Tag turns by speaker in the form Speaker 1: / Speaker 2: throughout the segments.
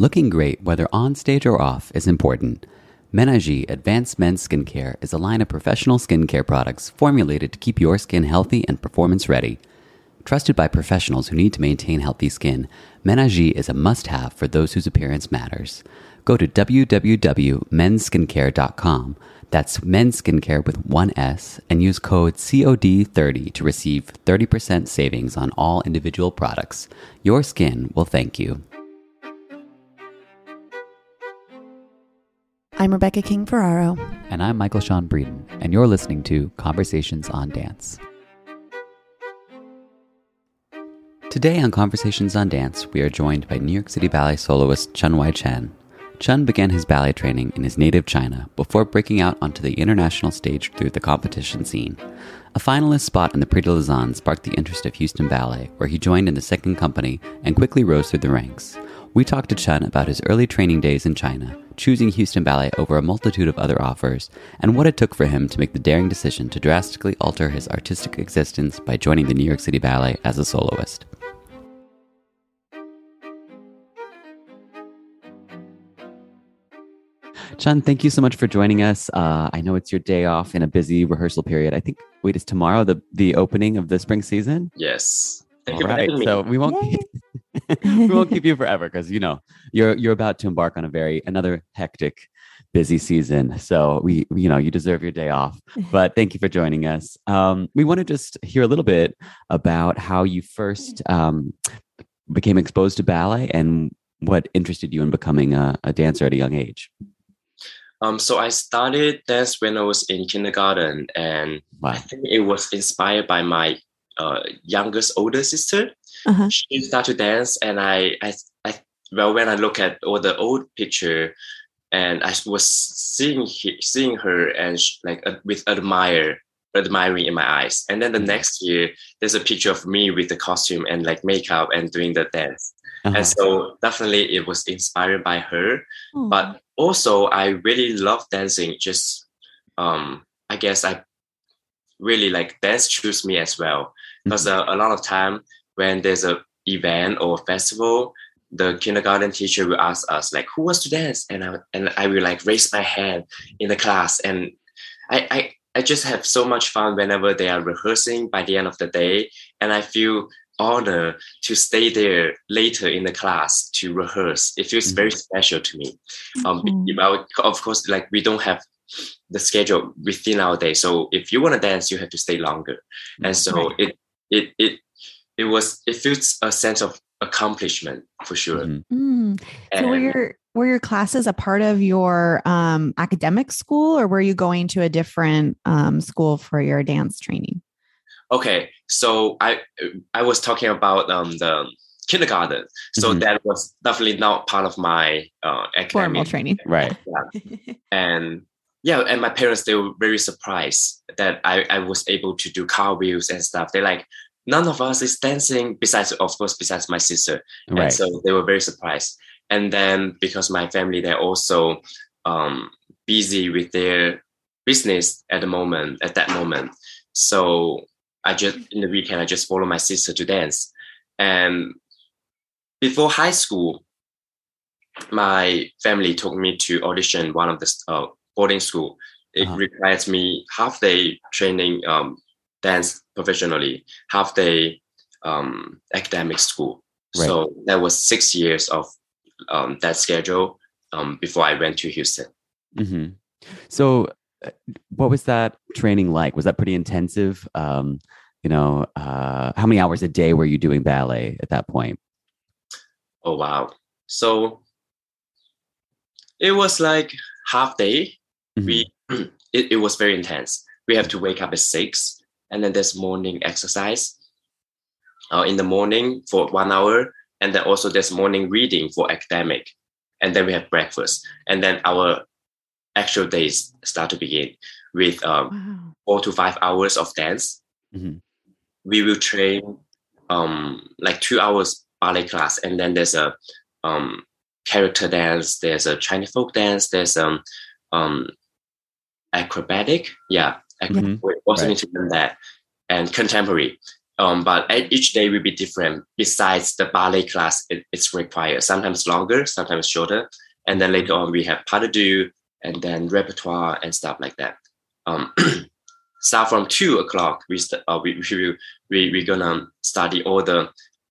Speaker 1: Looking great, whether on stage or off, is important. Menaji Advanced Men's Skincare is a line of professional skincare products formulated to keep your skin healthy and performance ready. Trusted by professionals who need to maintain healthy skin, Menaji is a must have for those whose appearance matters. Go to www.menskincare.com, that's men's skincare with one S, and use code COD30 to receive 30% savings on all individual products. Your skin will thank you.
Speaker 2: I'm Rebecca King Ferraro.
Speaker 1: And I'm Michael Sean Breeden, and you're listening to Conversations on Dance. Today on Conversations on Dance, we are joined by New York City Ballet soloist Chun Wai Chan. Chun began his ballet training in his native China before breaking out onto the international stage through the competition scene. A finalist spot in the Prix de Lausanne sparked the interest of Houston Ballet, where he joined in the second company and quickly rose through the ranks. We talked to Chun about his early training days in China, choosing Houston Ballet over a multitude of other offers, and what it took for him to make the daring decision to drastically alter his artistic existence by joining the New York City Ballet as a soloist. Chun, thank you so much for joining us. Uh, I know it's your day off in a busy rehearsal period. I think, wait, is tomorrow the, the opening of the spring season?
Speaker 3: Yes.
Speaker 1: Thank All right. So we won't keep, we won't keep you forever because you know you're you're about to embark on a very another hectic, busy season. So we you know you deserve your day off. But thank you for joining us. Um, we want to just hear a little bit about how you first um, became exposed to ballet and what interested you in becoming a, a dancer at a young age.
Speaker 3: Um, so I started dance when I was in kindergarten, and wow. I think it was inspired by my uh, youngest older sister. Uh-huh. She started to dance, and I, I, I, well, when I look at all the old picture, and I was seeing seeing her and she, like uh, with admire admiring in my eyes. And then the mm-hmm. next year, there's a picture of me with the costume and like makeup and doing the dance. Uh-huh. And so definitely it was inspired by her. Mm. But also I really love dancing. Just um, I guess I really like dance choose me as well because mm-hmm. uh, a lot of time when there's a event or a festival the kindergarten teacher will ask us like who wants to dance? And I, and I will like raise my hand in the class. And I, I I just have so much fun whenever they are rehearsing by the end of the day. And I feel honor to stay there later in the class to rehearse. It feels mm-hmm. very special to me. Um mm-hmm. of course like we don't have the schedule within our day. So if you want to dance you have to stay longer. And so right. it it it it was it feels a sense of accomplishment for sure.
Speaker 2: Mm-hmm. Mm. So were your were your classes a part of your um, academic school, or were you going to a different um, school for your dance training?
Speaker 3: Okay, so I I was talking about um, the kindergarten, so mm-hmm. that was definitely not part of my uh, academic
Speaker 2: formal training,
Speaker 1: right?
Speaker 3: Yeah. and yeah, and my parents they were very surprised that I, I was able to do cartwheels and stuff. They're like, none of us is dancing besides, of course, besides my sister. Right. And so they were very surprised. And then because my family they're also um, busy with their business at the moment, at that moment. So I just in the weekend I just follow my sister to dance. And before high school, my family took me to audition one of the uh, boarding school. It uh-huh. requires me half day training um, dance professionally, half day um, academic school. Right. So that was six years of um, that schedule um, before I went to Houston.
Speaker 1: Mm-hmm. So, uh, what was that training like? Was that pretty intensive? Um, you know, uh, how many hours a day were you doing ballet at that point?
Speaker 3: Oh wow! So it was like half day mm-hmm. we it, it was very intense. We have to wake up at six, and then there's morning exercise uh, in the morning for one hour, and then also there's morning reading for academic, and then we have breakfast, and then our actual days start to begin with um, wow. four to five hours of dance. Mm-hmm. We will train um, like two hours ballet class, and then there's a um, character dance, there's a Chinese folk dance, there's um, um, acrobatic. Yeah, mm-hmm. also right. need to learn that. And contemporary. Um, but each day will be different. Besides the ballet class, it, it's required sometimes longer, sometimes shorter, and then later on we have pas de deux and then repertoire and stuff like that. Um, start from two o'clock. We st- uh, we we we we gonna study all the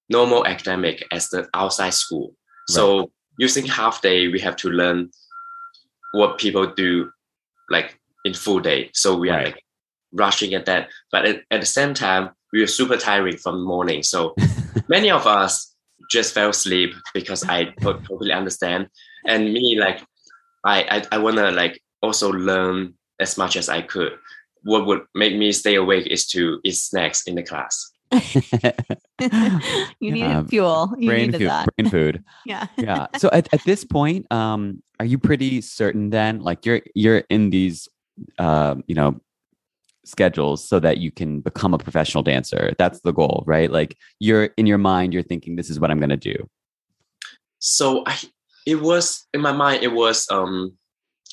Speaker 3: normal academic as the outside school. Right. So using half day, we have to learn what people do, like in full day. So we right. are like rushing at that. But at, at the same time, we were super tiring from morning. So many of us just fell asleep because I totally understand. And me, like, I, I, I want to like also learn as much as I could. What would make me stay awake is to eat snacks in the class.
Speaker 2: you needed yeah, fuel. You
Speaker 1: brain
Speaker 2: needed
Speaker 1: food,
Speaker 2: that.
Speaker 1: Brain food.
Speaker 2: yeah.
Speaker 1: yeah. So at, at this point, um, are you pretty certain then? Like you're you're in these uh, you know, schedules so that you can become a professional dancer. That's the goal, right? Like you're in your mind, you're thinking, this is what I'm gonna do.
Speaker 3: So I it was in my mind, it was um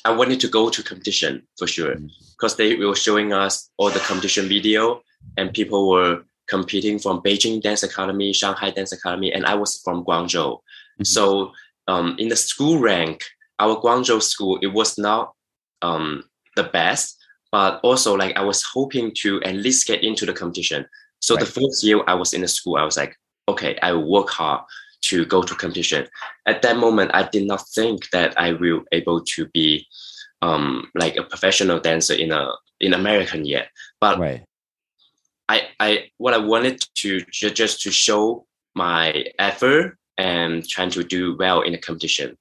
Speaker 3: I wanted to go to competition for sure. Because mm. they were showing us all the competition video and people were competing from Beijing Dance Academy, Shanghai Dance Academy, and I was from Guangzhou. Mm-hmm. So um, in the school rank, our Guangzhou school, it was not um, the best, but also like I was hoping to at least get into the competition. So right. the first year I was in the school, I was like, okay, I will work hard to go to competition. At that moment, I did not think that I will able to be um, like a professional dancer in a in American yet. But right. I I what I wanted to just to show my effort and trying to do well in the competition.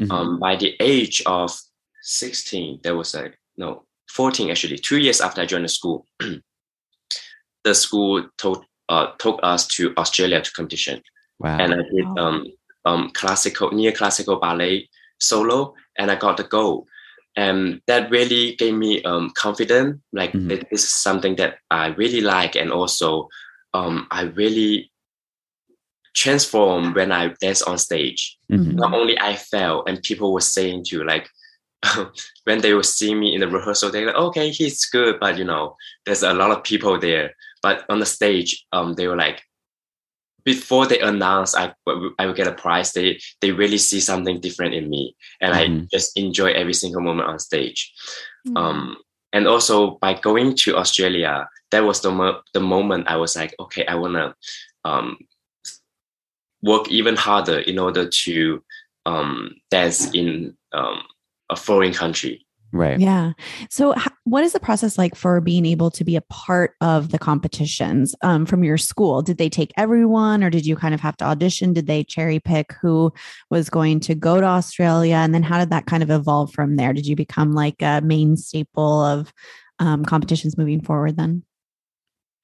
Speaker 3: Mm-hmm. Um, by the age of 16, there was a no 14 actually, two years after I joined the school, the school told uh, took us to Australia to competition. Wow. And I did um, um, classical, near classical ballet solo, and I got the gold. And that really gave me um, confidence. Like mm-hmm. this is something that I really like, and also um, I really transform when I dance on stage. Mm-hmm. Not only I felt, and people were saying to like when they will see me in the rehearsal, they're like, okay, he's good, but you know, there's a lot of people there. But on the stage, um, they were like, before they announce I, I will get a prize, they they really see something different in me, and mm-hmm. I just enjoy every single moment on stage. Mm-hmm. Um, and also by going to Australia, that was the mo- the moment I was like, okay, I wanna um, work even harder in order to um, dance in um, a foreign country.
Speaker 1: Right.
Speaker 2: Yeah. So, what is the process like for being able to be a part of the competitions um, from your school? Did they take everyone, or did you kind of have to audition? Did they cherry pick who was going to go to Australia, and then how did that kind of evolve from there? Did you become like a main staple of um, competitions moving forward? Then.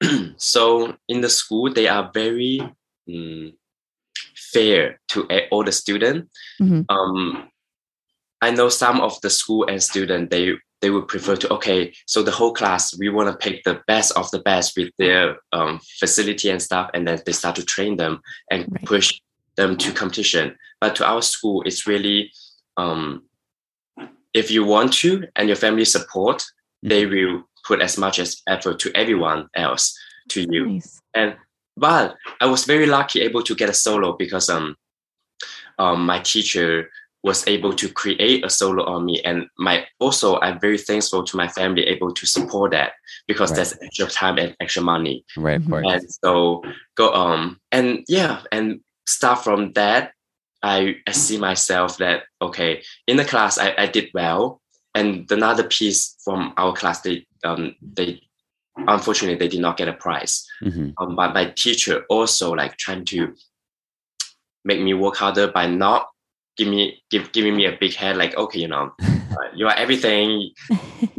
Speaker 3: so in the school, they are very um, fair to all the students. Mm-hmm. Um, I know some of the school and student they they would prefer to okay so the whole class we want to pick the best of the best with their um, facility and stuff and then they start to train them and right. push them to competition but to our school it's really um, if you want to and your family support mm-hmm. they will put as much as effort to everyone else to you nice. and but i was very lucky able to get a solo because um, um my teacher was able to create a solo on me and my also i'm very thankful to my family able to support that because right. that's extra time and extra money
Speaker 1: right
Speaker 3: and so go um and yeah and start from that i i see myself that okay in the class i, I did well and another piece from our class they um they unfortunately they did not get a prize mm-hmm. um, but my teacher also like trying to make me work harder by not give me give giving me a big head like okay you know uh, you are everything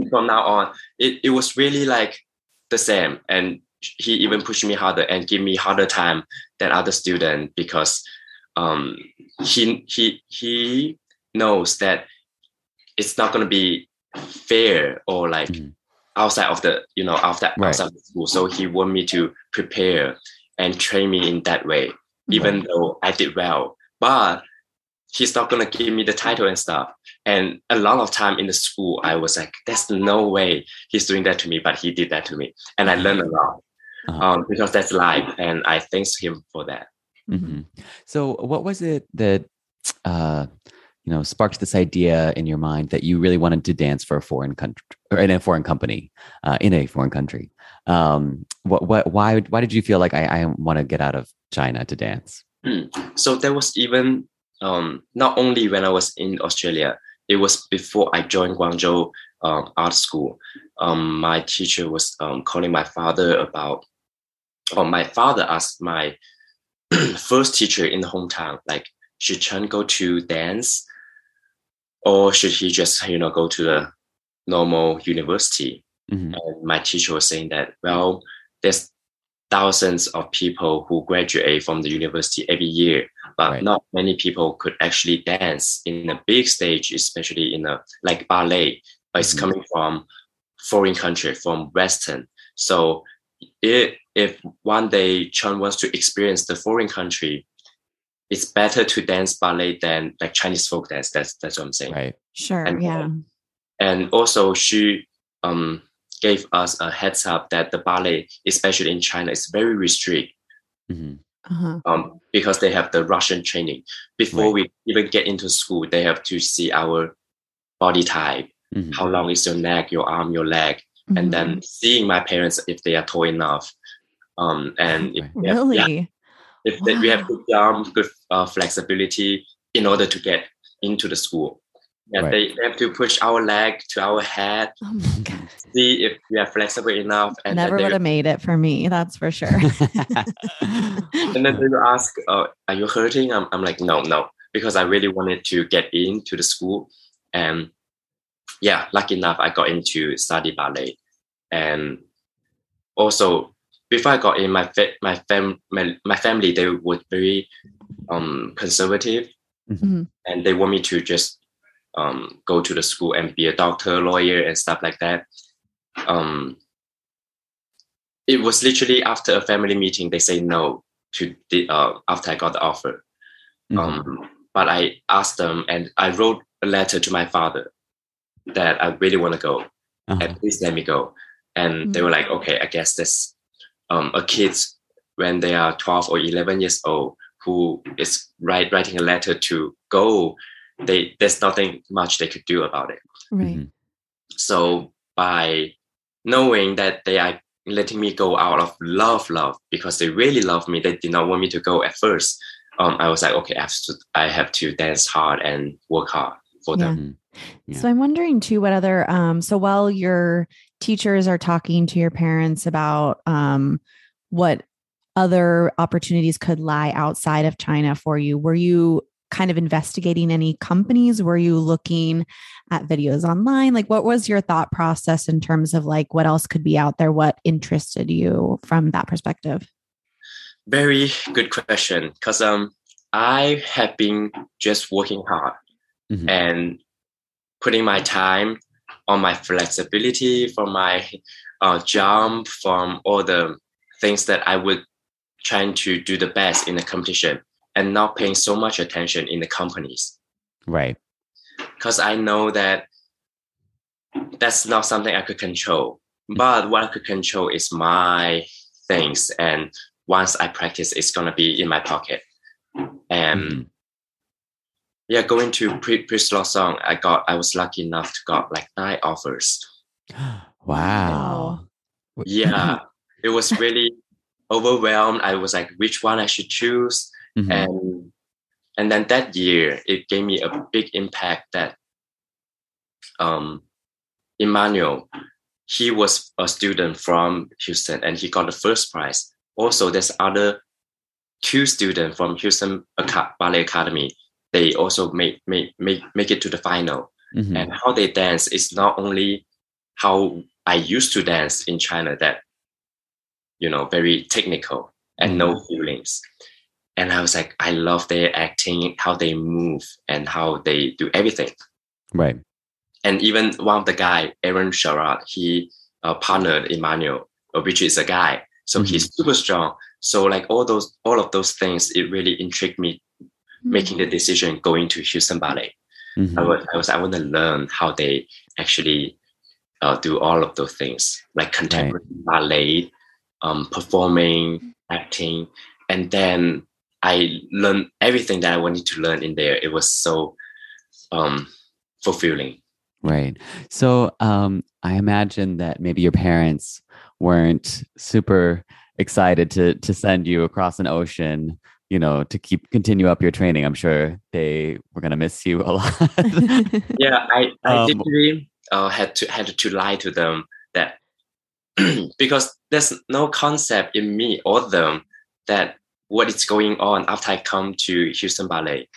Speaker 3: from now on it, it was really like the same and he even pushed me harder and give me harder time than other student because um he he he knows that it's not going to be fair or like mm. outside of the you know after right. outside the school so he want me to prepare and train me in that way even right. though i did well but he's not gonna give me the title and stuff. And a lot of time in the school, I was like, there's no way he's doing that to me, but he did that to me. And I learned a lot. uh-huh. um, because that's life, and I thank him for that.
Speaker 1: Mm-hmm. So, what was it that uh, you know sparked this idea in your mind that you really wanted to dance for a foreign country or in a foreign company uh, in a foreign country? Um, what, what, why, why did you feel like I, I want to get out of China to dance?
Speaker 3: Mm. So there was even um, not only when I was in Australia, it was before I joined Guangzhou um, art school. Um, my teacher was um, calling my father about, or my father asked my first teacher in the hometown, like, should Chen go to dance, or should he just, you know, go to the normal university? Mm-hmm. And my teacher was saying that, well, there's thousands of people who graduate from the university every year, but right. not many people could actually dance in a big stage, especially in a like ballet. It's mm-hmm. coming from foreign country, from Western. So if if one day Chun wants to experience the foreign country, it's better to dance ballet than like Chinese folk dance. That's that's what I'm saying.
Speaker 1: Right.
Speaker 2: Sure. And, yeah.
Speaker 3: And also she um gave us a heads up that the ballet, especially in China, is very restricted. Mm-hmm. Uh-huh. Um, because they have the Russian training. Before right. we even get into school, they have to see our body type. Mm-hmm. How long is your neck, your arm, your leg? Mm-hmm. And then seeing my parents if they are tall enough. Um, and if
Speaker 2: really?
Speaker 3: Have, yeah, if wow. they, we have good jump, good uh, flexibility in order to get into the school. Yeah, right. they, have to push our leg to our head. Oh my God. See if we are flexible enough.
Speaker 2: And Never would have made it for me, that's for sure.
Speaker 3: and then they will ask, uh, Are you hurting? I'm, I'm like, No, no, because I really wanted to get into the school. And yeah, lucky enough, I got into study ballet. And also, before I got in, my fa- my fam my, my family they were very um conservative, mm-hmm. and they want me to just um, go to the school and be a doctor, lawyer, and stuff like that. Um, it was literally after a family meeting they say no to the uh, after I got the offer. Mm-hmm. Um, but I asked them and I wrote a letter to my father that I really want to go uh-huh. and please let me go. And mm-hmm. they were like, okay, I guess this um, a kid when they are 12 or 11 years old who is write, writing a letter to go they there's nothing much they could do about it.
Speaker 2: Right. Mm-hmm.
Speaker 3: So by knowing that they are letting me go out of love, love because they really love me, they did not want me to go at first. Um, I was like, okay, I have to, I have to dance hard and work hard for yeah. them.
Speaker 2: Mm-hmm. Yeah. So I'm wondering too, what other, um, so while your teachers are talking to your parents about, um, what other opportunities could lie outside of China for you, were you kind of investigating any companies? Were you looking at videos online? Like, what was your thought process in terms of like what else could be out there? What interested you from that perspective?
Speaker 3: Very good question. Because um, I have been just working hard mm-hmm. and putting my time on my flexibility, from my uh, jump, from all the things that I would trying to do the best in the competition and not paying so much attention in the companies.
Speaker 1: Right.
Speaker 3: Because I know that that's not something I could control. But what I could control is my things. And once I practice, it's going to be in my pocket. And mm-hmm. yeah, going to pre pre song, I got, I was lucky enough to got like nine offers.
Speaker 1: Wow.
Speaker 3: Yeah. it was really overwhelmed. I was like, which one I should choose? Mm-hmm. And and then that year it gave me a big impact that um, Emmanuel, he was a student from Houston and he got the first prize. Also, there's other two students from Houston Ballet Academy. They also make make make make it to the final. Mm-hmm. And how they dance is not only how I used to dance in China that you know very technical and mm-hmm. no feelings and I was like, I love their acting, how they move, and how they do everything.
Speaker 1: Right.
Speaker 3: And even one of the guy, Aaron Sharratt, he uh, partnered Emmanuel, uh, which is a guy. So mm-hmm. he's super strong. So like all those, all of those things, it really intrigued me, mm-hmm. making the decision going to Houston Ballet. Mm-hmm. I was, I was, I want to learn how they actually uh, do all of those things, like contemporary right. ballet, um, performing, acting, and then I learned everything that I wanted to learn in there. It was so um, fulfilling.
Speaker 1: Right. So um, I imagine that maybe your parents weren't super excited to to send you across an ocean you know to keep continue up your training i'm sure they were going to miss you a lot
Speaker 3: yeah i i um, literally uh, had to had to lie to them that because there's no concept in me or them that what is going on after i come to houston ballet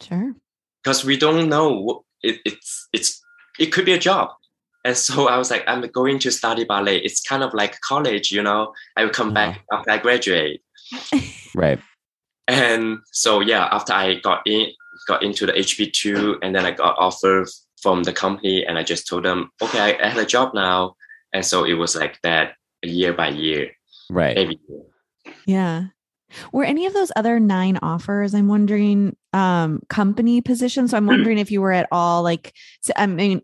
Speaker 2: sure
Speaker 3: because we don't know what it, it's it's it could be a job and so I was like, I'm going to study ballet. It's kind of like college, you know. I will come uh-huh. back after I graduate.
Speaker 1: right.
Speaker 3: And so yeah, after I got in, got into the HB2 and then I got offer from the company, and I just told them, okay, I, I have a job now, and so it was like that year by year,
Speaker 1: right?
Speaker 3: Every year.
Speaker 2: Yeah. Were any of those other nine offers, I'm wondering, um, company positions? So I'm wondering if you were at all like, I mean,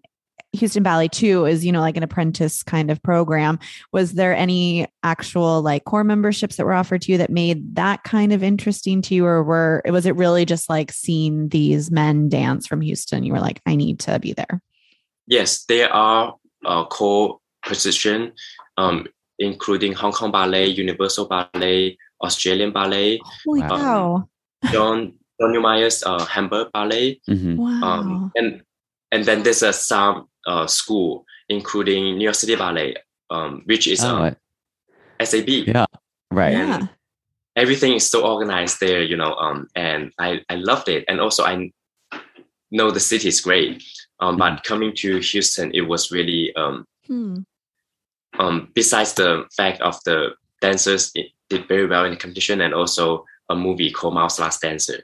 Speaker 2: Houston Ballet too is, you know, like an apprentice kind of program. Was there any actual like core memberships that were offered to you that made that kind of interesting to you? Or were was it really just like seeing these men dance from Houston? You were like, I need to be there.
Speaker 3: Yes, there are uh, core position, um, including Hong Kong Ballet, Universal Ballet, Australian Ballet.
Speaker 2: Holy um, cow.
Speaker 3: John John Neumeier's uh, Hamburg Ballet.
Speaker 2: Mm-hmm. Wow.
Speaker 3: Um, and and then there's a some uh, school, including New York City Ballet, um, which is oh, um, SAB.
Speaker 1: Yeah, right.
Speaker 2: And yeah.
Speaker 3: Everything is so organized there, you know, um, and I, I loved it. And also, I know the city is great. Um, mm. But hmm. coming to Houston, it was really, um, hmm. um, besides the fact of the dancers did very well in the competition, and also a movie called Mao's Last Dancer.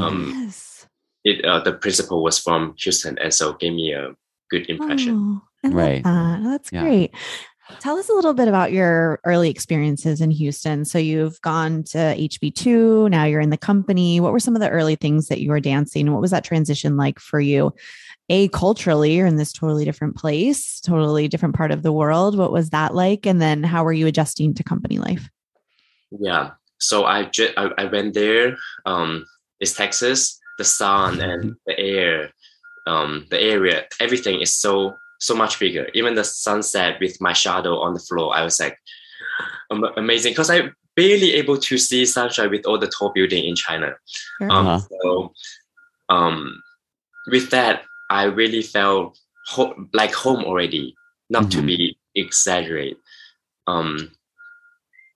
Speaker 3: Um, yes. It, uh, the principal was from Houston, and so gave me a good impression.
Speaker 2: Oh, right. That. That's yeah. great. Tell us a little bit about your early experiences in Houston. So you've gone to HB2, now you're in the company. What were some of the early things that you were dancing? What was that transition like for you? A culturally, you're in this totally different place, totally different part of the world. What was that like? And then how were you adjusting to company life?
Speaker 3: Yeah. So I just, I, I went there. Um, it's Texas. The sun and the air um, the area, everything is so so much bigger. Even the sunset with my shadow on the floor, I was like amazing because I barely able to see sunshine with all the tall building in China. Um, uh-huh. So um, with that, I really felt ho- like home already. Not mm-hmm. to be exaggerate, um,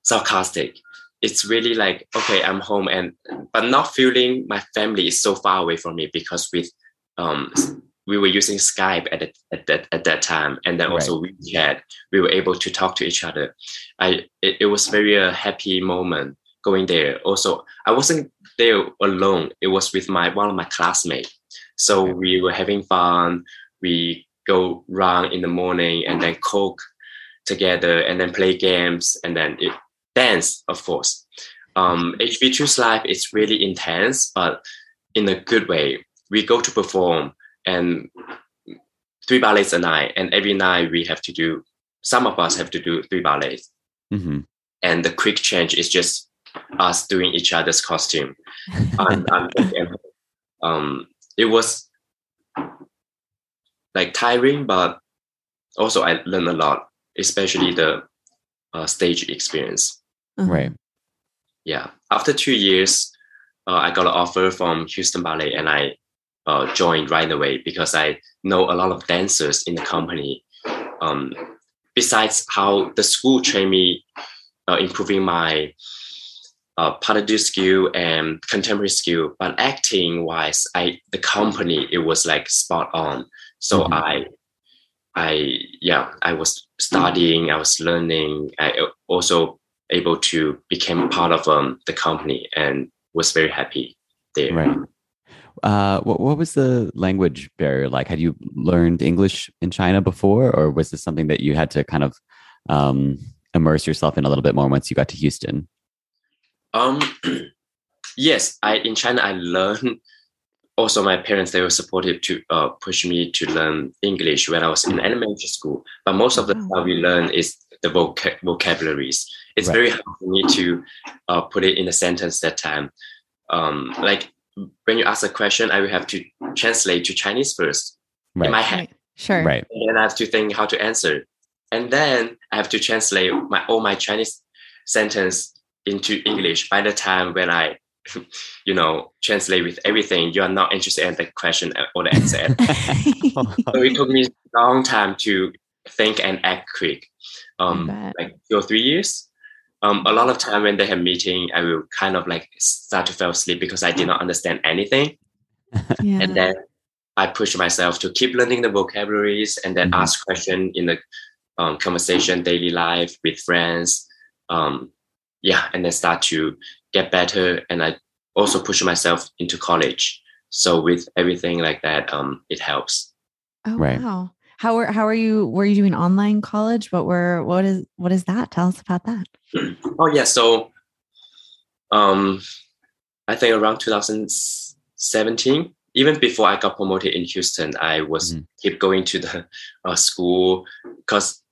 Speaker 3: sarcastic. It's really like okay, I'm home, and but not feeling my family is so far away from me because with um, we were using Skype at, at that at that time, and then also right. WeChat. We were able to talk to each other. I it, it was very a happy moment going there. Also, I wasn't there alone. It was with my one of my classmates. So we were having fun. We go run in the morning and then cook together and then play games and then it, dance, of course. Um, HB2's life is really intense, but in a good way we go to perform and three ballets a night and every night we have to do some of us have to do three ballets mm-hmm. and the quick change is just us doing each other's costume um, it was like tiring but also i learned a lot especially the uh, stage experience
Speaker 1: right
Speaker 3: yeah after two years uh, i got an offer from houston ballet and i uh, joined right away because I know a lot of dancers in the company. Um, besides how the school trained me, uh, improving my uh, pas de skill and contemporary skill, but acting wise, I the company it was like spot on. So mm-hmm. I, I yeah, I was studying, I was learning. I also able to become part of um, the company and was very happy there.
Speaker 1: Right. Uh, what, what was the language barrier like? Had you learned English in China before, or was this something that you had to kind of um, immerse yourself in a little bit more once you got to Houston?
Speaker 3: Um, yes, I in China I learned. Also, my parents they were supportive to uh, push me to learn English when I was in elementary school. But most of the stuff we learn is the voc- vocabularies. It's right. very hard for me to uh, put it in a sentence that time. Um, like when you ask a question, I will have to translate to Chinese first right. in my head. Right.
Speaker 2: Sure.
Speaker 1: Right.
Speaker 3: And then I have to think how to answer. And then I have to translate my all my Chinese sentence into English. By the time when I, you know, translate with everything, you are not interested in the question or the answer. so it took me a long time to think and act quick. Um, like two or three years. Um, a lot of time when they have meeting, I will kind of like start to fall asleep because I did not understand anything. Yeah. And then I push myself to keep learning the vocabularies and then mm-hmm. ask question in the um, conversation, daily life with friends. Um, yeah, and then start to get better. And I also push myself into college. So with everything like that, um, it helps.
Speaker 2: Oh right. wow! How are how are you? Were you doing online college? What were what is what is that? Tell us about that.
Speaker 3: Oh yeah, so um, I think around 2017 even before I got promoted in Houston, I was mm-hmm. keep going to the uh, school because,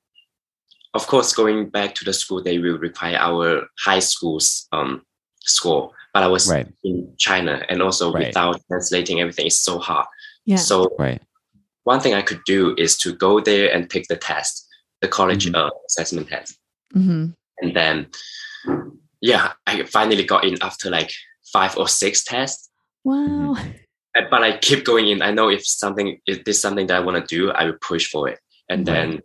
Speaker 3: of course, going back to the school, they will require our high school's um, score. But I was right. in China, and also right. without translating everything, it's so hard. Yeah. So right. One thing I could do is to go there and take the test, the college mm-hmm. uh, assessment test, mm-hmm. and then yeah, I finally got in after like five or six tests.
Speaker 2: Wow.
Speaker 3: Mm-hmm but I keep going in. I know if something if this something that I want to do, I will push for it. And then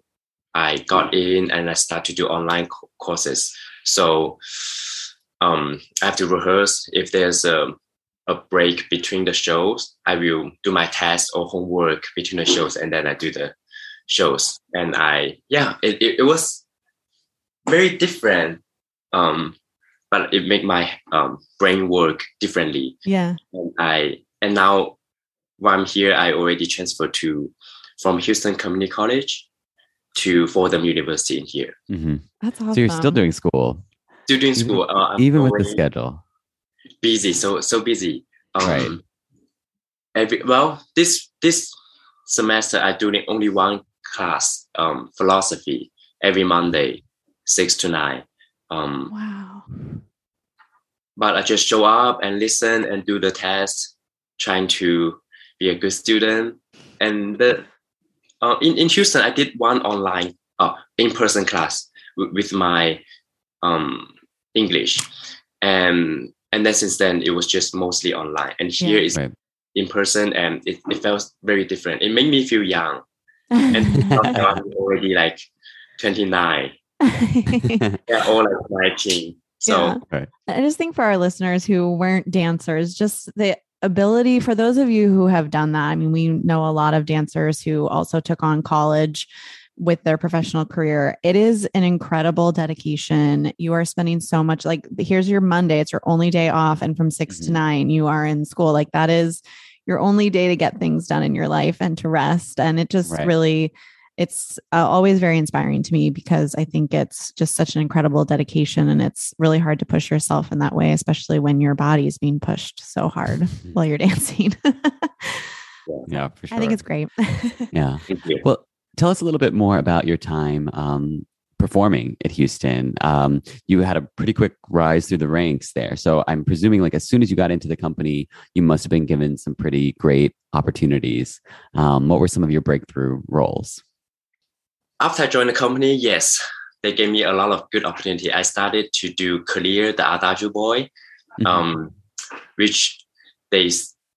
Speaker 3: I got in and I start to do online co- courses. So um, I have to rehearse. If there's a, a break between the shows, I will do my tests or homework between the shows, and then I do the shows. And I yeah, it, it, it was very different. Um, but it made my um, brain work differently.
Speaker 2: Yeah.
Speaker 3: And I and now while I'm here, I already transferred to from Houston Community College to Fordham University in here.
Speaker 2: Mm-hmm. That's awesome.
Speaker 1: So you're still doing school.
Speaker 3: Still doing school,
Speaker 1: even, uh, even with the schedule.
Speaker 3: Busy, so so busy. Um, right. Every well, this this semester I'm doing only one class, um, philosophy, every Monday, six to nine. Um,
Speaker 2: wow.
Speaker 3: But I just show up and listen and do the test trying to be a good student. And the, uh, in, in Houston, I did one online uh, in-person class w- with my um, English. And, and then since then, it was just mostly online. And here yeah. is right. in person and it, it felt very different. It made me feel young. and I'm already like 29. yeah, all like 19. So
Speaker 2: yeah. I just think for our listeners who weren't dancers, just the ability for those of you who have done that. I mean, we know a lot of dancers who also took on college with their professional career. It is an incredible dedication. You are spending so much like here's your Monday, it's your only day off and from 6 mm-hmm. to 9 you are in school. Like that is your only day to get things done in your life and to rest and it just right. really it's uh, always very inspiring to me because I think it's just such an incredible dedication and it's really hard to push yourself in that way, especially when your body is being pushed so hard while you're dancing.
Speaker 1: yeah, for sure.
Speaker 2: I think it's great.
Speaker 1: yeah. Well, tell us a little bit more about your time um, performing at Houston. Um, you had a pretty quick rise through the ranks there. So I'm presuming, like, as soon as you got into the company, you must have been given some pretty great opportunities. Um, what were some of your breakthrough roles?
Speaker 3: after I joined the company, yes, they gave me a lot of good opportunity. I started to do Clear, the Adagio Boy, mm-hmm. um, which they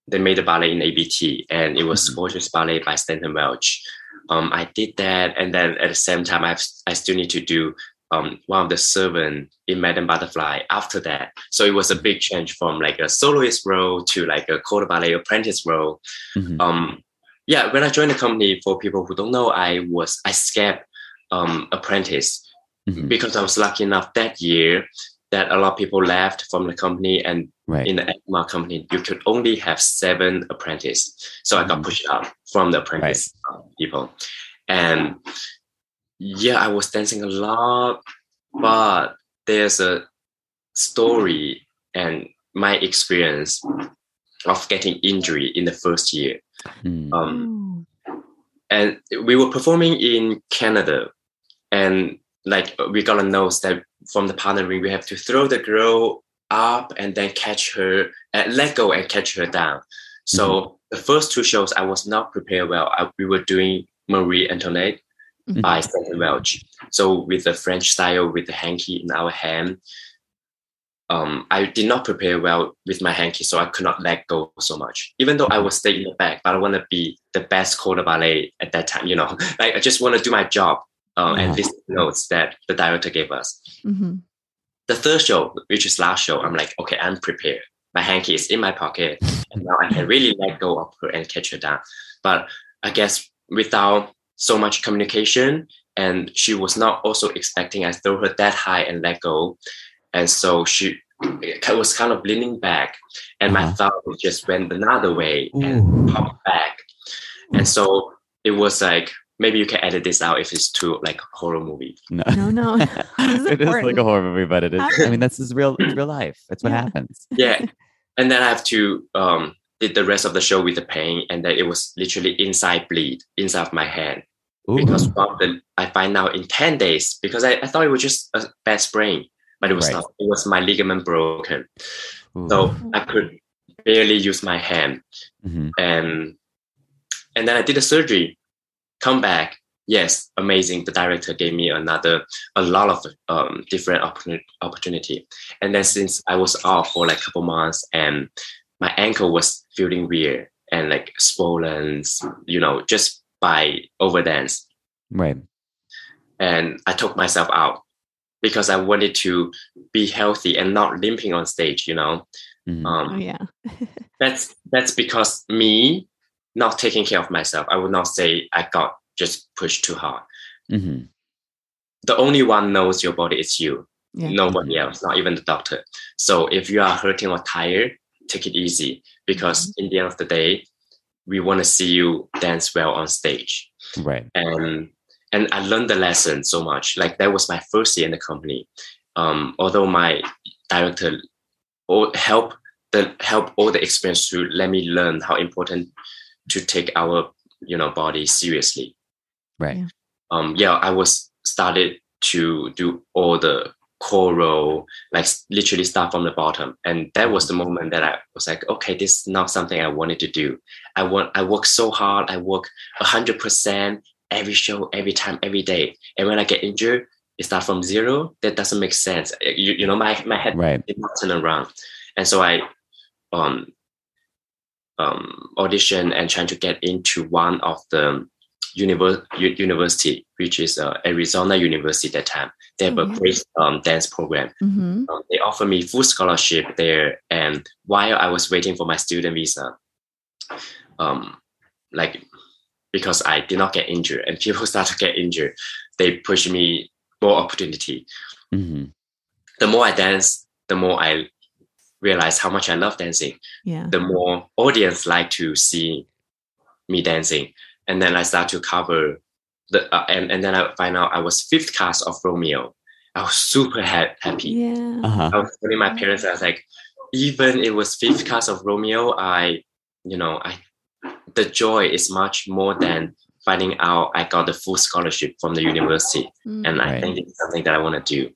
Speaker 3: they made a ballet in ABT, and it was mm-hmm. ballet by Stanton Welch. Um, I did that, and then at the same time, I I still need to do um, one of the servant in Madame Butterfly after that. So it was a big change from like a soloist role to like a corps de ballet apprentice role. Mm-hmm. Um, yeah, when I joined the company, for people who don't know, I was I skipped um, apprentice mm-hmm. because I was lucky enough that year that a lot of people left from the company, and right. in the AGMA company, you could only have seven apprentices. So. I got mm-hmm. pushed out from the apprentice right. Uh, people, and yeah, I was dancing a lot, but there's a story and my experience of getting injury in the first year. Mm. Um, and we were performing in Canada, and like we gotta note that from the partnering we have to throw the girl up and then catch her and let go and catch her down. So mm-hmm. the first two shows I was not prepared well. I, we were doing Marie Antoinette mm-hmm. by Stanton Welch. So with the French style, with the hanky in our hand, um, I did not prepare well with my hanky, so I could not let go so much. Even though I was stay in the back, but I want to be the best corps de ballet at that time. You know, like I just want to do my job um, yeah. and listen notes that the director gave us. Mm-hmm. The third show, which is last show, I'm like, okay, I'm prepared. My hanky is in my pocket, and now I can really let go of her and catch her down. But I guess without so much communication, and she was not also expecting I throw her that high and let go and so she was kind of leaning back and uh-huh. my thumb just went another way Ooh. and popped back and so it was like maybe you can edit this out if it's too like horror movie
Speaker 2: no no, no.
Speaker 1: it is like a horror movie but it is i mean this is real real life that's what yeah. happens
Speaker 3: yeah and then i have to um did the rest of the show with the pain and then it was literally inside bleed inside of my hand Ooh. because from the i find out in 10 days because I, I thought it was just a bad sprain but it was right. not. It was my ligament broken, Ooh. so I could barely use my hand, mm-hmm. and and then I did the surgery. Come back, yes, amazing. The director gave me another a lot of um, different opportunity, opportunity, and then since I was off for like a couple months, and my ankle was feeling weird and like swollen, you know, just by overdance.
Speaker 1: Right.
Speaker 3: And I took myself out because I wanted to be healthy and not limping on stage, you know.
Speaker 2: Mm-hmm. Um, oh yeah.
Speaker 3: that's that's because me not taking care of myself. I would not say I got just pushed too hard. Mm-hmm. The only one knows your body is you. Yeah. Nobody else, not even the doctor. So if you are hurting or tired, take it easy because mm-hmm. in the end of the day, we want to see you dance well on stage.
Speaker 1: Right.
Speaker 3: And and I learned the lesson so much. Like that was my first year in the company. Um, although my director help the help all the experience to let me learn how important to take our you know body seriously.
Speaker 1: Right. Yeah.
Speaker 3: Um, yeah, I was started to do all the choral, like literally start from the bottom. And that was the moment that I was like, okay, this is not something I wanted to do. I want I work so hard. I work hundred percent every show, every time, every day. And when I get injured, it starts from zero. That doesn't make sense. You, you know, my, my head
Speaker 1: right.
Speaker 3: did not turn around. And so I um, um, audition and trying to get into one of the univer- university, which is uh, Arizona University at that time. They have mm-hmm. a great um, dance program. Mm-hmm. Um, they offer me full scholarship there. And while I was waiting for my student visa, um, like because I did not get injured and people start to get injured, they push me more opportunity. Mm-hmm. The more I dance, the more I realize how much I love dancing.
Speaker 2: Yeah.
Speaker 3: The more audience like to see me dancing. And then I start to cover the, uh, and, and then I find out I was fifth cast of Romeo. I was super ha- happy.
Speaker 2: Yeah. Uh-huh.
Speaker 3: I was telling my parents, I was like, even it was fifth cast of Romeo, I, you know, I the joy is much more than finding out I got the full scholarship from the university. Mm. And I right. think it's something that I want to do.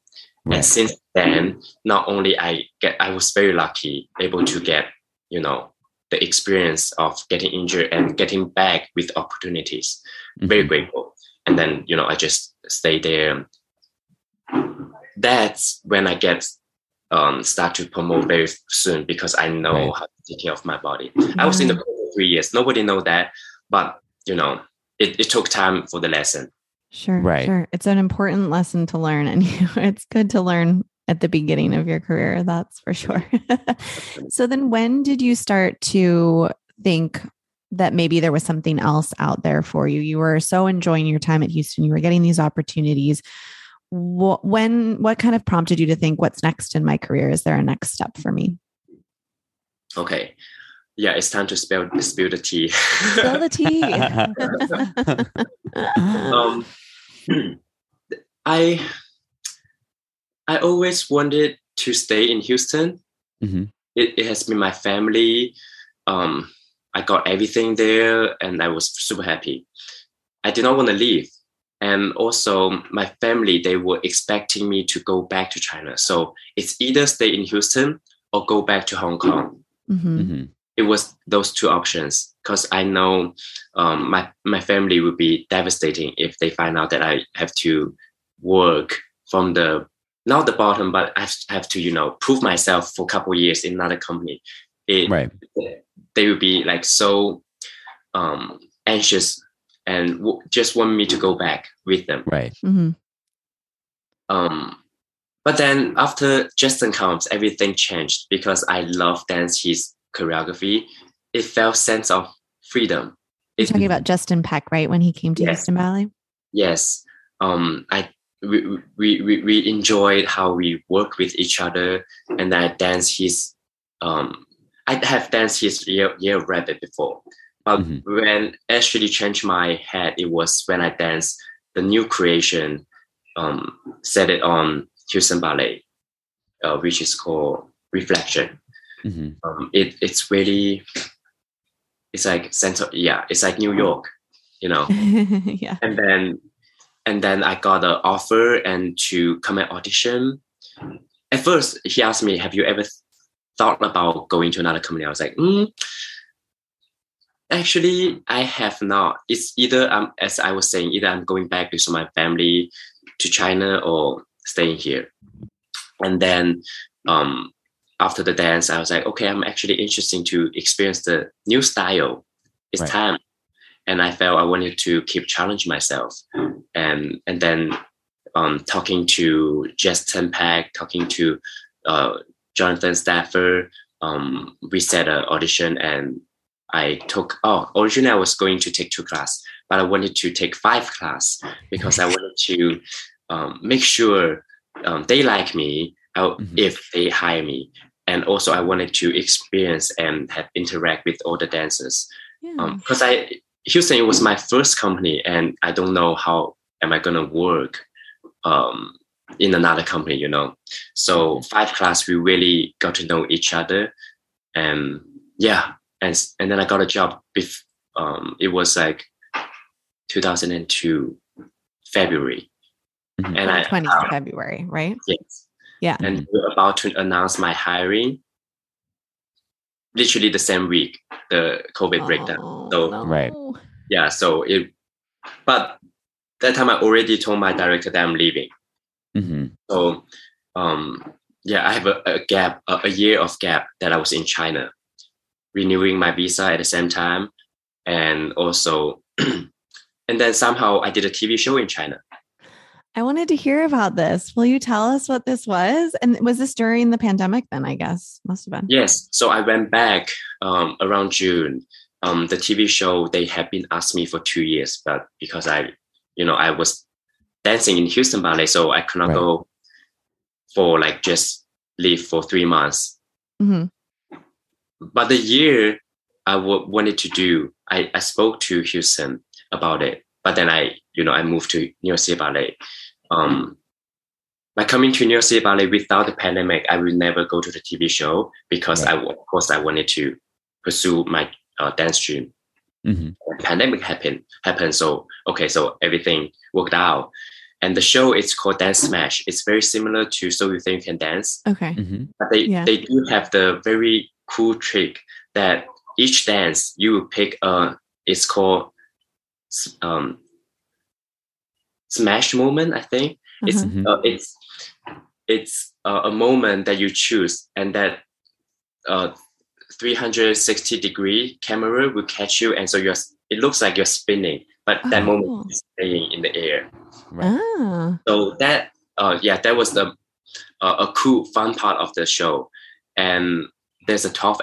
Speaker 3: Right. And since then, not only I get, I was very lucky able to get, you know, the experience of getting injured and getting back with opportunities. Mm-hmm. Very grateful. And then, you know, I just stay there. That's when I get um, start to promote very soon because I know right. how to take care of my body. Mm-hmm. I was in the for three years. Nobody know that, but you know, it, it took time for the lesson.
Speaker 2: Sure, right. Sure, it's an important lesson to learn, and it's good to learn at the beginning of your career. That's for sure. so then, when did you start to think that maybe there was something else out there for you? You were so enjoying your time at Houston. You were getting these opportunities. What, when what kind of prompted you to think what's next in my career is there a next step for me
Speaker 3: okay yeah, it's time to spill spill the tea.
Speaker 2: Spill the tea.
Speaker 3: um, I I always wanted to stay in Houston. Mm-hmm. It, it has been my family. Um, I got everything there, and I was super happy. I did not want to leave, and also my family they were expecting me to go back to china so it's either stay in houston or go back to hong kong mm-hmm. Mm-hmm. it was those two options because i know um, my, my family would be devastating if they find out that i have to work from the not the bottom but i have to you know prove myself for a couple years in another company it,
Speaker 1: right
Speaker 3: they would be like so um, anxious and w- just want me to go back with them.
Speaker 1: Right. Mm-hmm.
Speaker 3: Um, but then after Justin comes, everything changed because I love dance his choreography. It felt sense of freedom.
Speaker 2: You're talking about Justin Peck, right? When he came to yes. Houston Ballet.
Speaker 3: Yes. Um, I we, we, we, enjoyed how we work with each other and I dance his um I have danced his year, year rabbit before. But mm-hmm. when actually changed my head, it was when I danced the new creation, um, set it on Houston Ballet, uh, which is called Reflection. Mm-hmm. Um, it, it's really, it's like center, yeah, it's like New York, you know.
Speaker 2: yeah.
Speaker 3: And then, and then I got an offer and to come and audition. At first, he asked me, "Have you ever thought about going to another company?" I was like, mm, Actually, I have not. It's either um, as I was saying, either I'm going back to my family to China or staying here. And then um, after the dance, I was like, okay, I'm actually interested to experience the new style. It's right. time. And I felt I wanted to keep challenging myself. And and then um, talking to Justin Peck, talking to uh, Jonathan Stafford, um, we set an audition and I took, oh, originally I was going to take two class, but I wanted to take five class because I wanted to um, make sure um, they like me mm-hmm. if they hire me. And also I wanted to experience and have interact with all the dancers. Because yeah. um, I, Houston, it was my first company and I don't know how am I going to work um, in another company, you know? So mm-hmm. five class, we really got to know each other. And yeah, and and then I got a job. Bef- um, it was like 2002 February,
Speaker 2: mm-hmm. and I 20 um, February, right?
Speaker 3: Yes.
Speaker 2: Yeah.
Speaker 3: And we are about to announce my hiring. Literally the same week, the COVID oh, breakdown. So
Speaker 2: no.
Speaker 1: right.
Speaker 3: Yeah. So it, but that time I already told my director that I'm leaving. Mm-hmm. So, um, yeah, I have a, a gap, a, a year of gap that I was in China renewing my visa at the same time and also and then somehow i did a tv show in china
Speaker 2: i wanted to hear about this. Will you tell us what this was? And was this during the pandemic then i guess? Must have been.
Speaker 3: Yes. So i went back um, around june. Um, the tv show they had been asking me for two years but because i you know i was dancing in houston ballet so i could not right. go for like just leave for three months. Mm-hmm. But the year I w- wanted to do, I, I spoke to Houston about it. But then I, you know, I moved to New York City Ballet. Um, by coming to New York City Ballet without the pandemic, I would never go to the TV show because right. I, of course, I wanted to pursue my uh, dance dream. Mm-hmm. Pandemic happened, happened. So okay, so everything worked out. And the show is called Dance Smash. It's very similar to So You Think You Can Dance.
Speaker 2: Okay. Mm-hmm.
Speaker 3: But they, yeah. they do have the very cool trick that each dance you pick a it's called um, smash moment i think uh-huh. it's mm-hmm. uh, it's it's uh, a moment that you choose and that uh, 360 degree camera will catch you and so you're it looks like you're spinning but that oh. moment is staying in the air
Speaker 2: right. ah.
Speaker 3: so that uh, yeah that was the uh, a cool fun part of the show and there's a 12th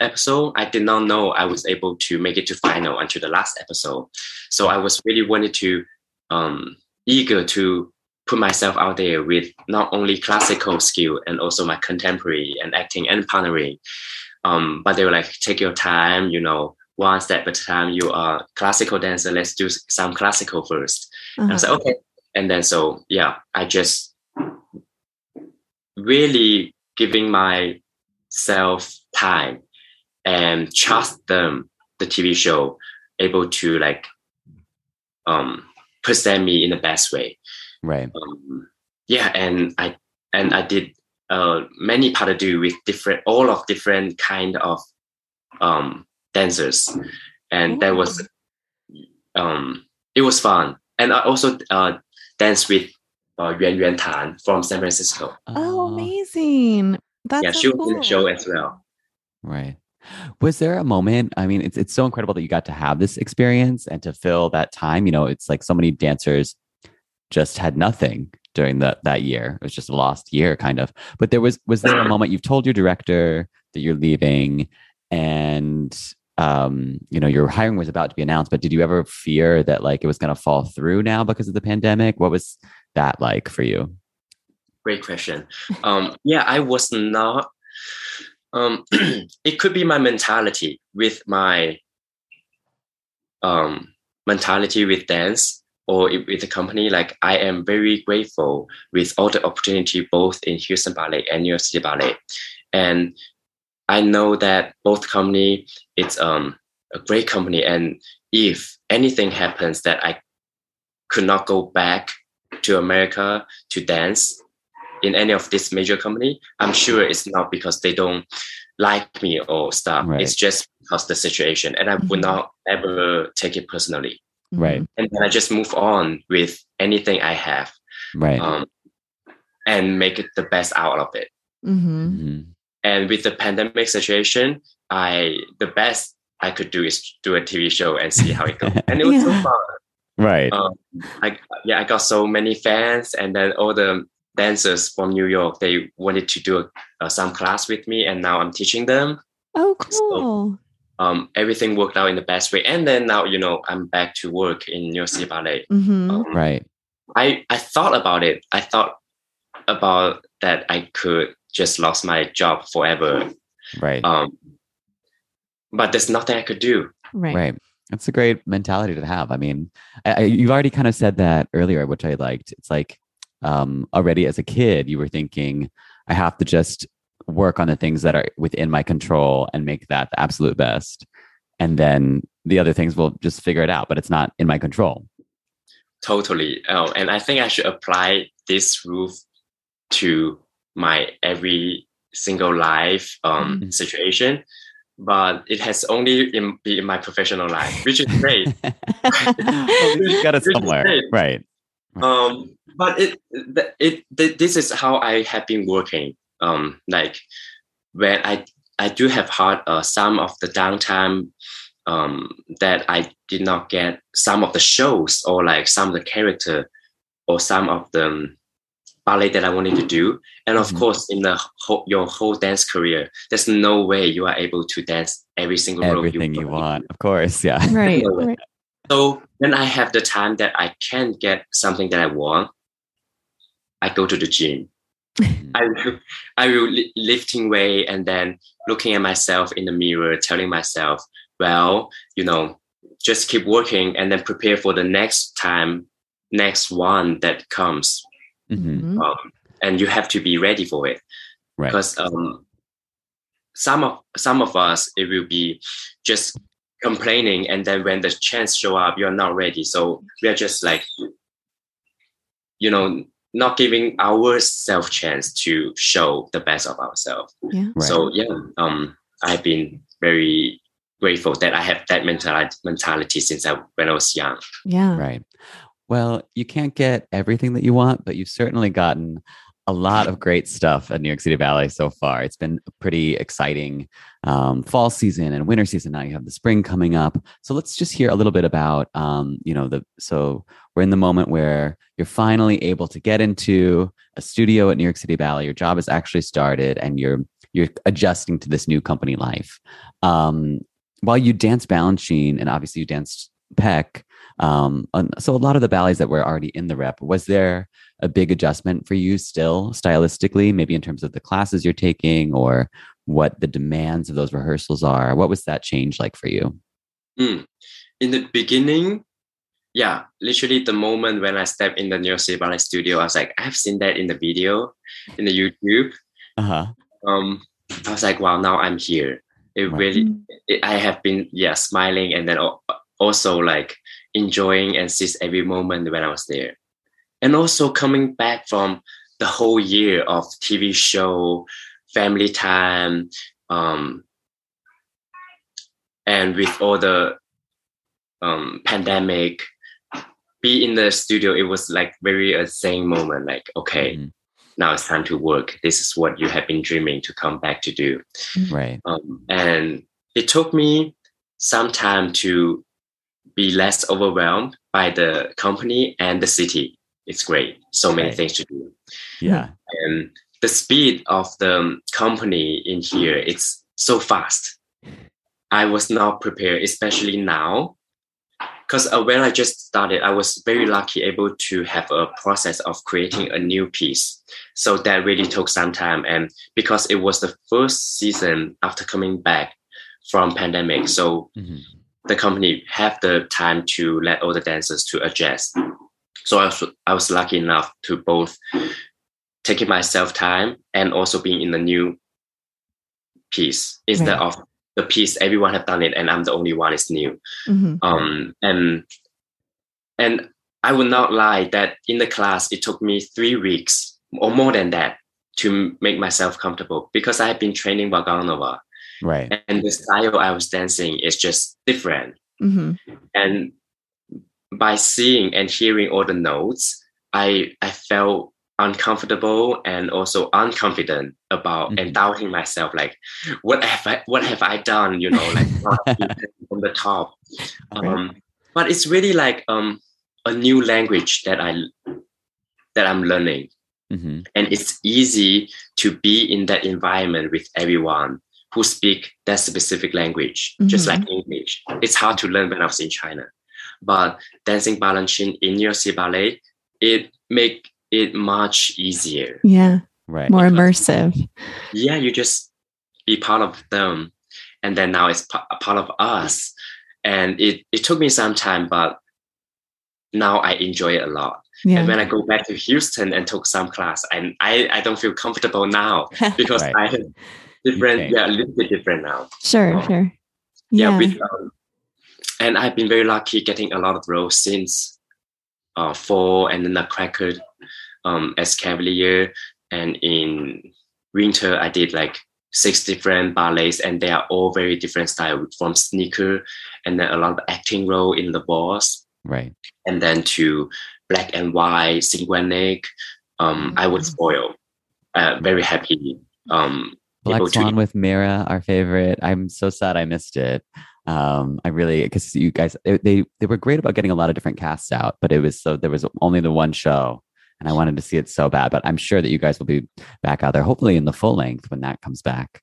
Speaker 3: episode. I did not know I was able to make it to final until the last episode. So I was really wanted to um, eager to put myself out there with not only classical skill and also my contemporary and acting and partnering. Um, but they were like, take your time, you know, one step at a time. You are classical dancer. Let's do some classical 1st uh-huh. I was like, okay. And then so yeah, I just really giving myself time and trust them the tv show able to like um present me in the best way.
Speaker 1: Right.
Speaker 3: Um, yeah, and I and I did uh, many pas de deux with different all of different kind of um, dancers, and that was um, it was fun. And I also uh, danced with uh, Yuan Yuan Tan from San Francisco.
Speaker 2: Oh, amazing! That's
Speaker 3: yeah,
Speaker 2: so
Speaker 3: she was
Speaker 2: cool.
Speaker 3: in the show as well.
Speaker 1: Right. Was there a moment? I mean, it's it's so incredible that you got to have this experience and to fill that time. You know, it's like so many dancers just had nothing during that that year. It was just a lost year, kind of. But there was was there a moment you've told your director that you're leaving, and um, you know your hiring was about to be announced. But did you ever fear that like it was going to fall through now because of the pandemic? What was that like for you?
Speaker 3: Great question. Um, yeah, I was not. Um, it could be my mentality with my um, mentality with dance or with the company. Like I am very grateful with all the opportunity both in Houston Ballet and New York City Ballet, and I know that both company it's um a great company, and if anything happens that I could not go back to America to dance in any of this major company, I'm sure it's not because they don't like me or stuff.
Speaker 1: Right.
Speaker 3: It's just because the situation, and I would
Speaker 2: Mhm.
Speaker 3: not ever take it personally.
Speaker 1: Right.
Speaker 3: And then I just move on with anything I have,
Speaker 1: Right.
Speaker 3: um, and make it the best out of it.
Speaker 2: Mm-hmm.
Speaker 1: Mhm.
Speaker 3: And with the pandemic situation, I the best I could do is do a TV show and see how it goes. and it was so fun.
Speaker 1: Right.
Speaker 3: Um, I yeah, I got so many fans, and then all the dancers from New York they wanted to do uh, some class with me, and now I'm teaching them.
Speaker 2: Oh, cool.
Speaker 3: Um, everything worked out in the best way, and then now you know I'm back to work in New York City Ballet.
Speaker 2: Mm-hmm.
Speaker 3: Um,
Speaker 1: right.
Speaker 3: I I thought about it. I thought about that I could just lost my job forever.
Speaker 1: Right.
Speaker 3: Um, but there's nothing I could do.
Speaker 2: right.
Speaker 1: Right. That's a great mentality to have. I mean, I, I, you've already kind of said that earlier, which I liked. It's like um, already as a kid, you were thinking, I have to just work on the things that are within my control and make that the absolute best. And then the other things will just figure it out, but it's not in my control.
Speaker 3: Totally. Oh, and I think I should apply this rule to my every single life um,
Speaker 1: Mhm.
Speaker 3: situation. But it has only in, be in my professional life, which is great.
Speaker 1: well, you got it somewhere.
Speaker 3: great.
Speaker 1: Right.
Speaker 3: um, but it, th- it, this is how I have been working. Um, like when I, I do have had uh, some of the downtime um, that I did not get some of the shows or like some of the character or some of the um, ballet that I wanted to do. And of
Speaker 1: Mhm.
Speaker 3: course, in the whole, your whole dance career, there's no way you are able to dance every single role
Speaker 1: Everything you want. Of course. Yeah.
Speaker 2: Right.
Speaker 3: No
Speaker 2: right.
Speaker 3: So when I have the time that I can get something that I want, I go to the gym. I will, I will li- lifting weight and then looking at myself in the mirror, telling myself, well, you know, just keep working and then prepare for the next time, next one that comes.
Speaker 1: Mhm.
Speaker 2: Mhm.
Speaker 3: Um, and you have to be ready for it
Speaker 1: Right.
Speaker 3: because um, some of some of us it will be just complaining and then when the chance show up you're not ready so we are just like you know not giving ourselves a chance to show the best of ourselves
Speaker 2: Yeah.
Speaker 1: Right.
Speaker 3: so yeah um i've been very grateful that i have that mentality mentality since i when i was young
Speaker 2: Yeah.
Speaker 1: Right. Well, you can't get everything that you want, but you've certainly gotten a lot of great stuff at New York City Ballet so far. It's been a pretty exciting um, fall season and winter season. Now you have the spring coming up. So let's just hear a little bit about, um, you know, the so we're in the moment where you're finally able to get into a studio at New York City Ballet. Your job has actually started, and you're you're adjusting to this new company life. Um, while you dance Balanchine and obviously you danced Peck, um, so a lot of the ballets that were already in the rep, was there a big adjustment for you still stylistically, maybe in terms of the classes you're taking or what the demands of those rehearsals are? What was that change like for you?
Speaker 3: Mm. In the beginning, yeah, literally the moment when I stepped in the New Ballet studio, I was like, I've seen that in the video, in the YouTube.
Speaker 1: Uh huh.
Speaker 3: Um, I was like, wow, now I'm here. It really, it, I have been, yeah, smiling and then also like enjoying and seize every moment when I was there. And also coming back from the whole year of TV show, family time, um, and with all the um, pandemic, be in the studio, it was like very a same moment. Like, okay, mm-hmm. now it's time to work. This is what you have been dreaming to come back to do.
Speaker 1: Right.
Speaker 3: Um, and it took me some time to be less overwhelmed by the company and the city. It's great. So many right. things to do.
Speaker 1: Yeah.
Speaker 3: And the speed of the company in here, it's so fast. I was not prepared, especially now. Because uh, when I just started, I was very lucky able to have a process of creating a new piece. So that really took some time. And because it was the first season after coming back from pandemic, so mm-hmm the company have the time to let all the dancers to adjust. So I was, I was lucky enough to both taking myself time and also being in the new piece instead right. of the piece everyone have done it and I'm the only one is new. Mm-hmm. Um, and and I would not lie that in the class it took me three weeks or more than that to make myself comfortable because I have been training Vaganova
Speaker 1: Right.
Speaker 3: And the style I was dancing is just different. Mm-hmm. And by seeing and hearing all the notes, I I felt uncomfortable and also unconfident about mm-hmm. and doubting myself like what have I what have I done you know like from the top um, but it's really like um, a new language that I that I'm learning mm-hmm. and it's easy to be in that environment with everyone who speak that specific language, mm-hmm. just like English. It's hard to learn when I was in China. But dancing Balanchine in your City Ballet, it make it much easier.
Speaker 2: Yeah.
Speaker 1: Right.
Speaker 2: More immersive.
Speaker 3: Yeah, you just be part of them. And then now it's a part of us. And it, it took me some time, but now I enjoy it a lot. Yeah. And when I go back to Houston and took some class, and I, I don't feel comfortable now because right. I different. Yeah, a little bit different now.
Speaker 2: Sure, um, sure.
Speaker 3: Yeah, yeah with, um, and I've been very lucky getting a lot of roles since uh, fall and then the cracker um, as Cavalier. And in winter, I did like six different ballets, and they are all very different style from sneaker, and then a lot of acting role in the boss.
Speaker 1: Right.
Speaker 3: And then to black and white, Singwanic, um, mm-hmm. I would spoil. Uh, very happy um,
Speaker 1: Black Swan with Mira, our favorite. I'm so sad I missed it. Um, I really because you guys they they were great about getting a lot of different casts out, but it was so there was only the one show, and I wanted to see it so bad. But I'm sure that you guys will be back out there, hopefully in the full length when that comes back.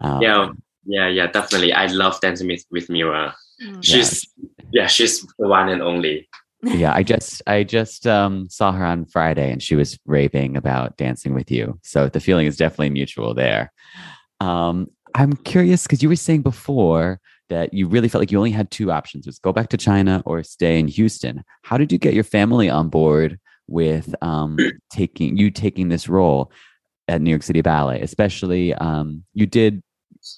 Speaker 3: Um, yeah, yeah, yeah, definitely. I love dancing with with Mira. Mm. She's yeah. yeah, she's the one and only
Speaker 1: yeah, I just I just um, saw her on Friday and she was raving about dancing with you. So the feeling is definitely mutual there. Um, I'm curious because you were saying before that you really felt like you only had two options: was go back to China or stay in Houston. How did you get your family on board with um, taking you taking this role at New York City Ballet? Especially, um, you did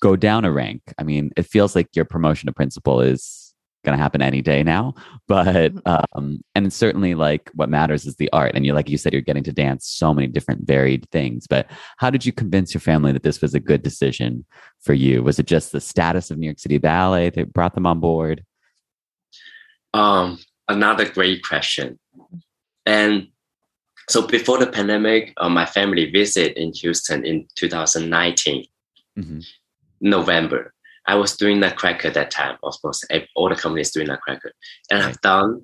Speaker 1: go down a rank. I mean, it feels like your promotion to principal is going to happen any day now. But mm-hmm. um, and certainly like what matters is the art. And you like you said, you're getting to dance so many different varied things. But how did you convince your family that this was a good decision for you? Was it just the status of New York City Ballet that brought them on board?
Speaker 3: Um, another great question. And so before the pandemic, uh, my family visited in Houston in 2019, mm-hmm. November. I was doing Nutcracker that time, of course. All the companies doing Nutcracker, and I've done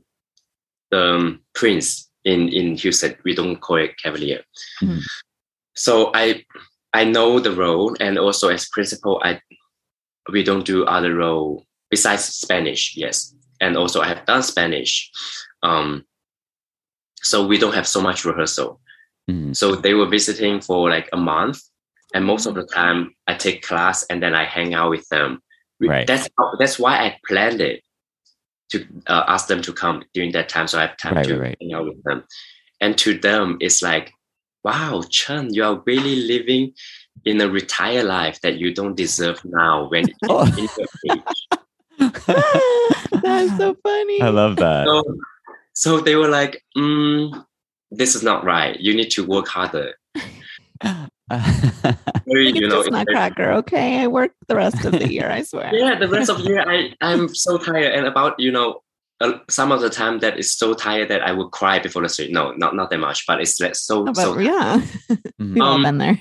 Speaker 3: the um, Prince in in Houston. We don't call it Cavalier. Mm-hmm. So I I know the role, and also as principal, I we don't do other role besides Spanish. Yes, and also I have done Spanish. Um, so we don't have so much rehearsal. Mm-hmm. So they were visiting for like a month, and most of the time I take class and then I hang out with them.
Speaker 1: Right.
Speaker 3: That's that's why I planned it to uh, ask them to come during that time, so I have time right, to right. hang out with them. And to them, it's like, wow, Chun, you are really living in a retired life that you don't deserve now when oh. in your age.
Speaker 2: That's so funny.
Speaker 1: I love that.
Speaker 3: So, so they were like, mm, "This is not right. You need to work harder."
Speaker 2: very, you know, nutcracker. Okay, I work the rest of the year. I swear.
Speaker 3: yeah, the rest of the year, I I'm so tired, and about you know, uh, some of the time that is so tired that I would cry before the street. No, not not that much, but it's like so oh, so.
Speaker 2: Yeah, we've all um, been there.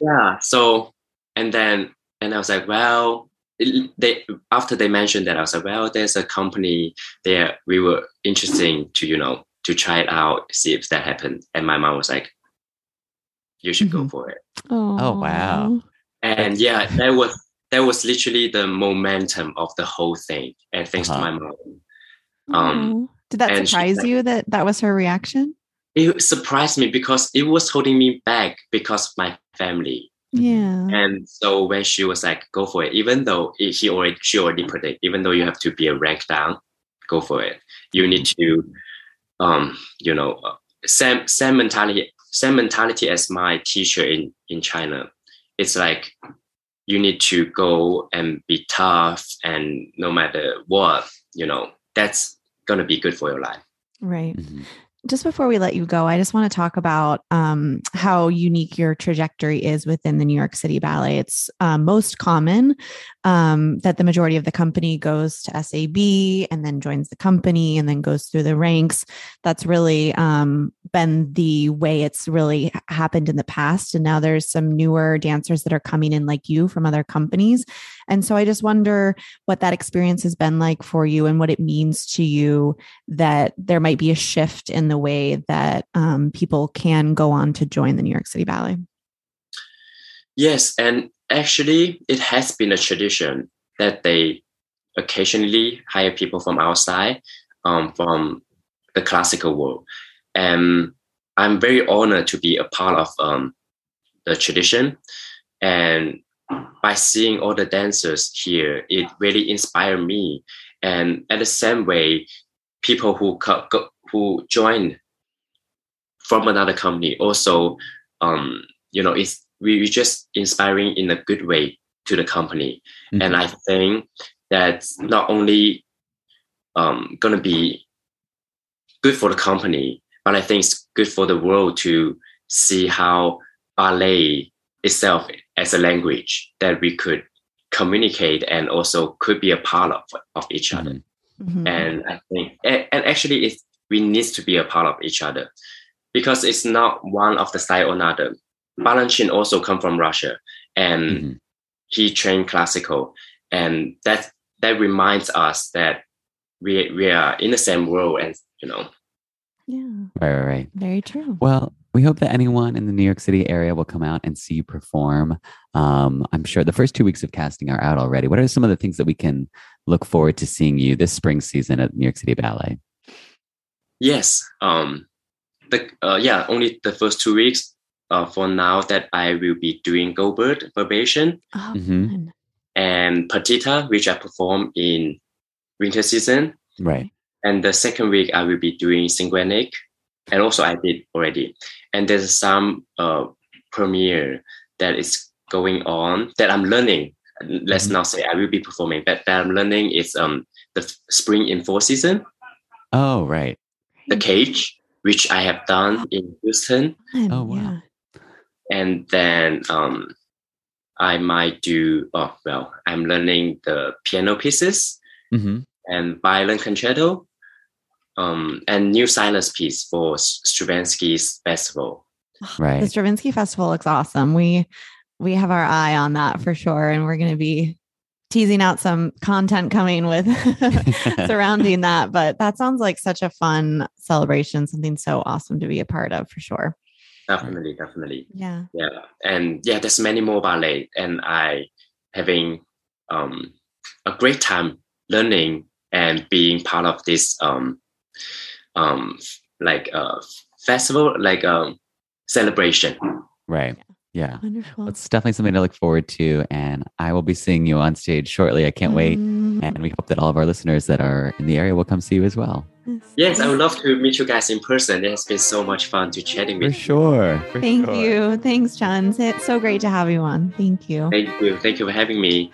Speaker 3: yeah. So and then and I was like, well, they after they mentioned that I was like, well, there's a company there. We were interesting to you know to try it out, see if that happened. And my mom was like, you should mm-hmm. go for it.
Speaker 1: Aww. Oh wow!
Speaker 3: And yeah, that was that was literally the momentum of the whole thing. And thanks uh-huh. to my mom.
Speaker 2: Um, Did that surprise like, you that that was her reaction?
Speaker 3: It surprised me because it was holding me back because of my family.
Speaker 2: Yeah.
Speaker 3: And so when she was like, "Go for it," even though it, he already she already predict, even though you have to be a rank down, go for it. You need to, um, you know, uh, same same mentality same mentality as my teacher in in China. It's like you need to go and be tough, and no matter what, you know, that's gonna be good for your life.
Speaker 2: Right. Mm-hmm just before we let you go, I just want to talk about um, how unique your trajectory is within the New York City Ballet. It's um, most common um, that the majority of the company goes to SAB and then joins the company and then goes through the ranks. That's really um, been the way it's really happened in the past. And now there's some newer dancers that are coming in like you from other companies. And so I just wonder what that experience has been like for you and what it means to you that there might be a shift in the way that um, people can go on to join the New York City Ballet.
Speaker 3: Yes, and actually, it has been a tradition that they occasionally hire people from outside, um, from the classical world. And I'm very honored to be a part of um, the tradition. And by seeing all the dancers here, it really inspired me. And at the same way, people who co- who join from another company also, um, you know, it's we, we just inspiring in a good way to the company. Mm-hmm. And I think that's not only um, going to be good for the company, but I think it's good for the world to see how ballet itself as a language that we could communicate and also could be a part of, of each other. Mm-hmm. And I think, and, and actually, it, we need to be a part of each other because it's not one of the style or another. Balanchine also come from Russia, and mm-hmm. he trained classical, and that that reminds us that we we are in the same world, and you know.
Speaker 2: Yeah.
Speaker 1: Right, right, right.
Speaker 2: Very true.
Speaker 1: Well, we hope that anyone in the New York City area will come out and see you perform. Um, I'm sure the first two weeks of casting are out already. What are some of the things that we can look forward to seeing you this spring season at New York City Ballet?
Speaker 3: Yes. Um, the uh, yeah, only the first two weeks uh, for now that I will be doing Goldberg variation
Speaker 2: oh, mm-hmm.
Speaker 3: and Partita, which I perform in winter season.
Speaker 1: Right.
Speaker 3: And the second week I will be doing Synchronic, and also I did already. And there's some uh, premiere that is going on that I'm learning. Let's mm-hmm. not say I will be performing, but that I'm learning is um the spring in four season.
Speaker 1: Oh right.
Speaker 3: The cage, which I have done in Houston.
Speaker 1: Oh wow.
Speaker 3: And then um, I might do. Oh well, I'm learning the piano pieces
Speaker 1: mm-hmm.
Speaker 3: and violin concerto, um, and new silence piece for Stravinsky's festival.
Speaker 1: Right,
Speaker 2: the Stravinsky festival looks awesome. We we have our eye on that for sure, and we're going to be teasing out some content coming with surrounding that. But that sounds like such a fun celebration, something so awesome to be a part of for sure
Speaker 3: definitely definitely
Speaker 2: yeah
Speaker 3: yeah and yeah there's many more ballet and i having um a great time learning and being part of this um um like a festival like a celebration
Speaker 1: right yeah Wonderful. it's definitely something to look forward to and i will be seeing you on stage shortly i can't mm. wait and we hope that all of our listeners that are in the area will come see you as well
Speaker 3: Yes, I would love to meet you guys in person. It has been so much fun to chatting with you.
Speaker 1: For sure. For
Speaker 2: Thank
Speaker 1: sure.
Speaker 2: you. Thanks, Chun. It's so great to have you on. Thank you.
Speaker 3: Thank you. Thank you for having me.